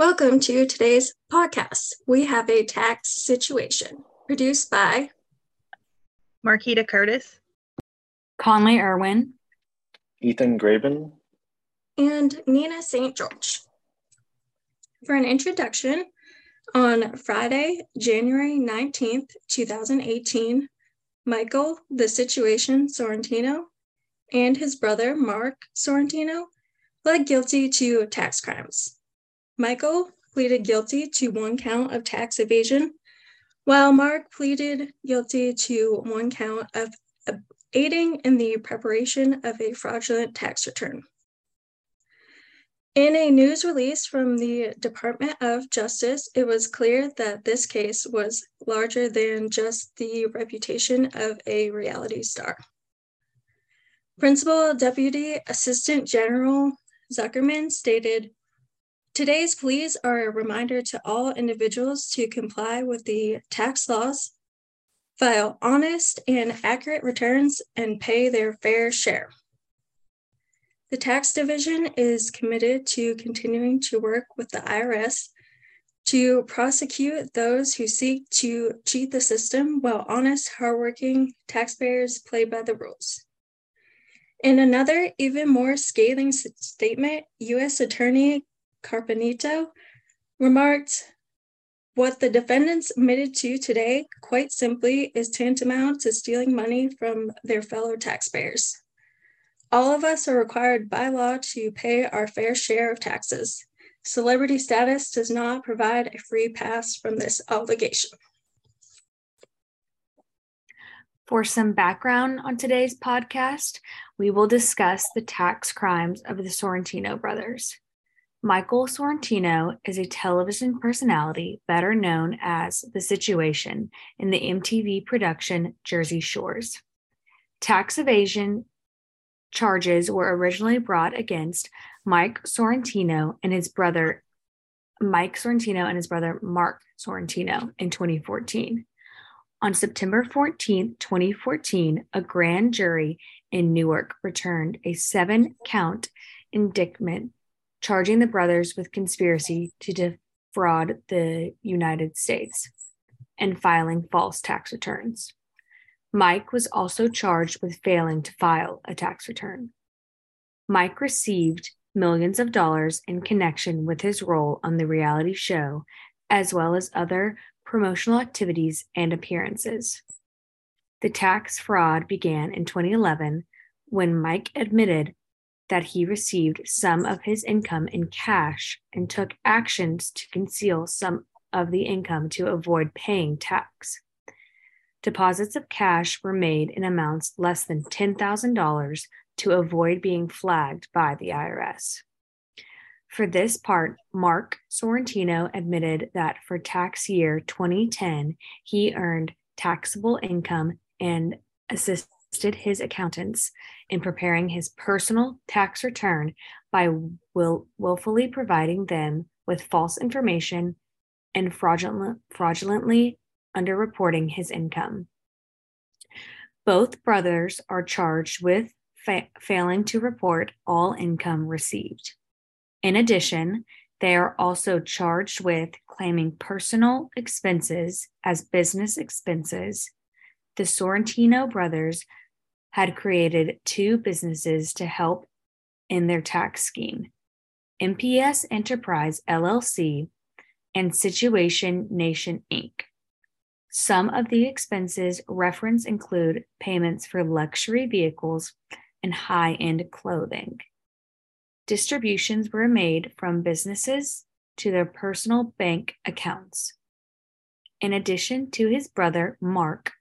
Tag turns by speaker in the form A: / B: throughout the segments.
A: Welcome to today's podcast. We have a tax situation produced by
B: Marquita Curtis,
C: Conley Irwin,
D: Ethan Graven,
A: and Nina St. George. For an introduction, on Friday, January 19th, 2018, Michael The Situation Sorrentino and his brother Mark Sorrentino pled guilty to tax crimes. Michael pleaded guilty to one count of tax evasion, while Mark pleaded guilty to one count of aiding in the preparation of a fraudulent tax return. In a news release from the Department of Justice, it was clear that this case was larger than just the reputation of a reality star. Principal Deputy Assistant General Zuckerman stated Today's pleas are a reminder to all individuals to comply with the tax laws, file honest and accurate returns, and pay their fair share. The tax division is committed to continuing to work with the IRS to prosecute those who seek to cheat the system while honest, hardworking taxpayers play by the rules. In another, even more scathing statement, U.S. Attorney Carpenito remarked, What the defendants admitted to today, quite simply, is tantamount to stealing money from their fellow taxpayers. All of us are required by law to pay our fair share of taxes. Celebrity status does not provide a free pass from this obligation.
C: For some background on today's podcast, we will discuss the tax crimes of the Sorrentino brothers. Michael Sorrentino is a television personality better known as The Situation in the MTV production Jersey Shores. Tax evasion charges were originally brought against Mike Sorrentino and his brother Mike Sorrentino and his brother Mark Sorrentino in 2014. On September 14, 2014, a grand jury in Newark returned a seven count indictment charging the brothers with conspiracy to defraud the United States and filing false tax returns. Mike was also charged with failing to file a tax return. Mike received millions of dollars in connection with his role on the reality show, as well as other promotional activities, and appearances. The tax fraud began in 2011 when Mike admitted that he received some of his income in cash and took actions to conceal some of the income to avoid paying tax. Deposits of cash were made in amounts less than $10,000 to avoid being flagged by the IRS. For this part, Mark Sorrentino admitted that for tax year 2010, he earned taxable income and assisted his accountants in preparing his personal tax return by will, willfully providing them with false information and fraudulent, fraudulently underreporting his income. Both brothers are charged with fa- failing to report all income received. In addition, they are also charged with claiming personal expenses as business expenses. The Sorrentino brothers had created two businesses to help in their tax scheme MPS Enterprise LLC and Situation Nation Inc. Some of the expenses reference include payments for luxury vehicles and high end clothing distributions were made from businesses to their personal bank accounts. In addition to his brother, Mark,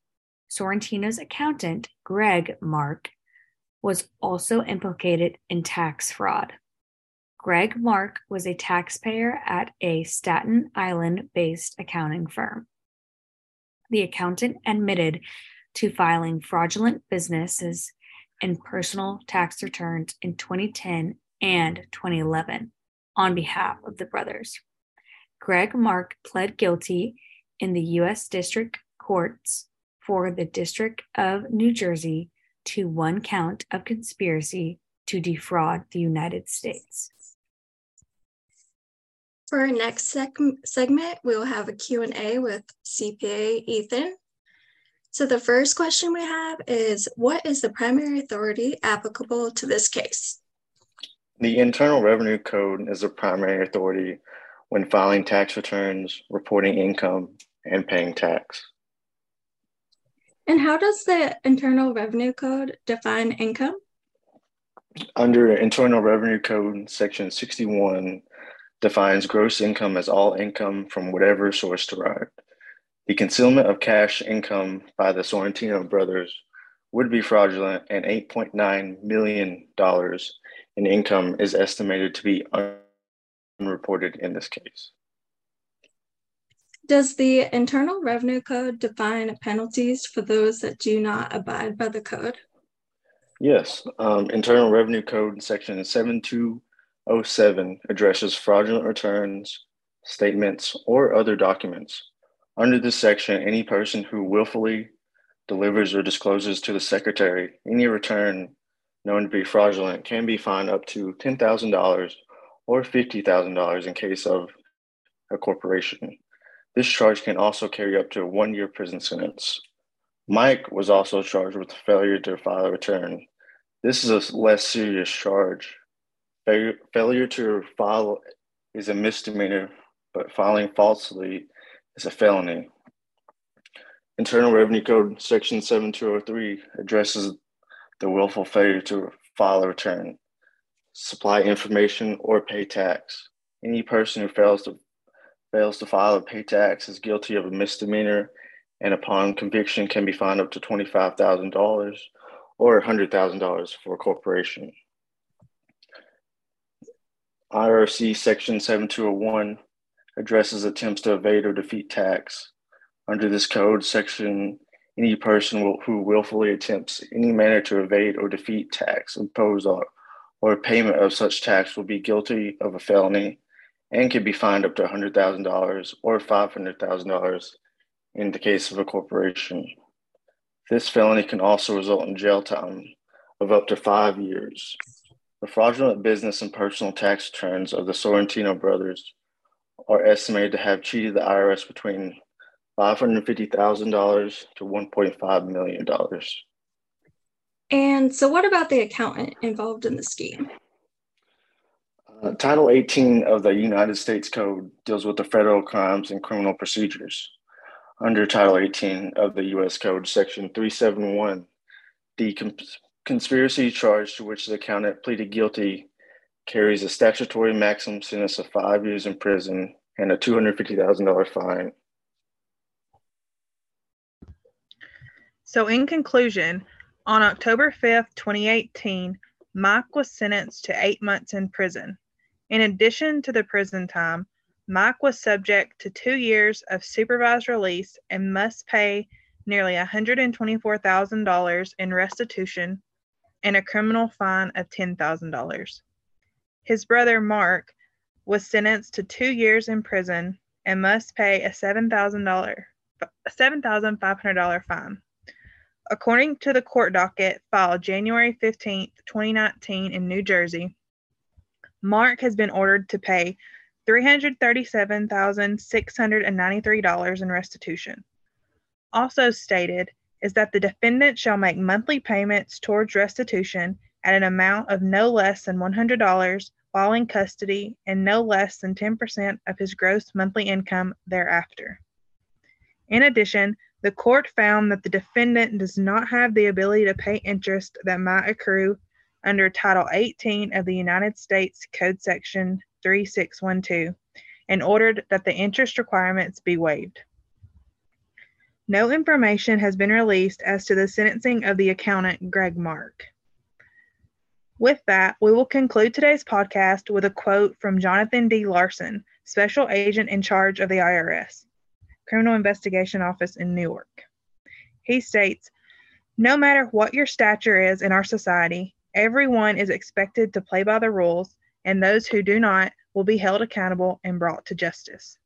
C: Sorrentino's accountant, Gregg Mark, was also implicated in tax fraud. Gregg Mark was a taxpayer at a Staten Island based accounting firm. The accountant admitted to filing fraudulent businesses and personal tax returns in 2010 and 2011 on behalf of the brothers. Gregg Mark pled guilty in the U.S. District Courts for the District of New Jersey to one count of conspiracy to defraud the United States.
A: For our next seg- segment, we'll have a Q&A with CPA Ethan. So the first question we have is, what is the primary authority applicable to this case?
D: The Internal Revenue Code is the primary authority when filing tax returns, reporting income, and paying tax.
A: And how does the Internal Revenue Code define income?
D: Under Internal Revenue Code, Section 61 defines gross income as all income from whatever source derived. The concealment of cash income by the Sorrentino brothers would be fraudulent, and $8.9 million in income is estimated to be unreported in this case.
A: Does the Internal Revenue Code define penalties for those that do not abide by the code?
D: Yes. Um, Internal Revenue Code Section 7207 addresses fraudulent returns, statements, or other documents. Under this section, any person who willfully delivers or discloses to the Secretary any return known to be fraudulent can be fined up to $10,000 or $50,000 in case of a corporation. This charge can also carry up to a one year prison sentence. Mike was also charged with failure to file a return. This is a less serious charge. Failure, to file is a misdemeanor, but filing falsely is a felony. Internal Revenue Code Section 7203 addresses the willful failure to file a return, supply information, or pay tax. Any person who fails to fails to file or pay tax is guilty of a misdemeanor and upon conviction can be fined up to $25,000 or $100,000 for a corporation. IRC Section 7201 addresses attempts to evade or defeat tax. Under this code, section any person will, who willfully attempts any manner to evade or defeat tax imposed or, or payment of such tax will be guilty of a felony and can be fined up to $100,000 or $500,000 in the case of a corporation. This felony can also result in jail time of up to five years. The fraudulent business and personal tax returns of the Sorrentino brothers are estimated to have cheated the IRS between $550,000 to $1.5 million.
A: And so, what about the accountant involved in the scheme?
D: Uh, Title 18 of the United States Code deals with the federal crimes and criminal procedures. Under Title 18 of the U.S. Code, Section 371, the conspiracy charge to which the accountant pleaded guilty carries a statutory maximum sentence of five years in prison and a $250,000 fine
B: So, in conclusion, on October 5th, 2018, Mike was sentenced to eight months in prison. In addition to the prison time, Mike was subject to two years of supervised release and must pay nearly $124,000 in restitution and a criminal fine of $10,000. His brother Mark was sentenced to two years in prison and must pay a $7,000 $7,500 fine. According to the court docket filed January 15, 2019 in New Jersey, Mark has been ordered to pay $337,693 in restitution. Also stated is that the defendant shall make monthly payments towards restitution at an amount of no less than $100 while in custody and no less than 10% of his gross monthly income thereafter. In addition, the court found that the defendant does not have the ability to pay interest that might accrue under Title 18 of the United States Code Section 3612 and ordered that the interest requirements be waived. No information has been released as to the sentencing of the accountant Gregg Mark. With that, we will conclude today's podcast with a quote from Jonathan D. Larsen, Special Agent in charge of the IRS. Criminal Investigation Office in New York. He states No matter what your stature is in our society, everyone is expected to play by the rules, and those who do not will be held accountable and brought to justice.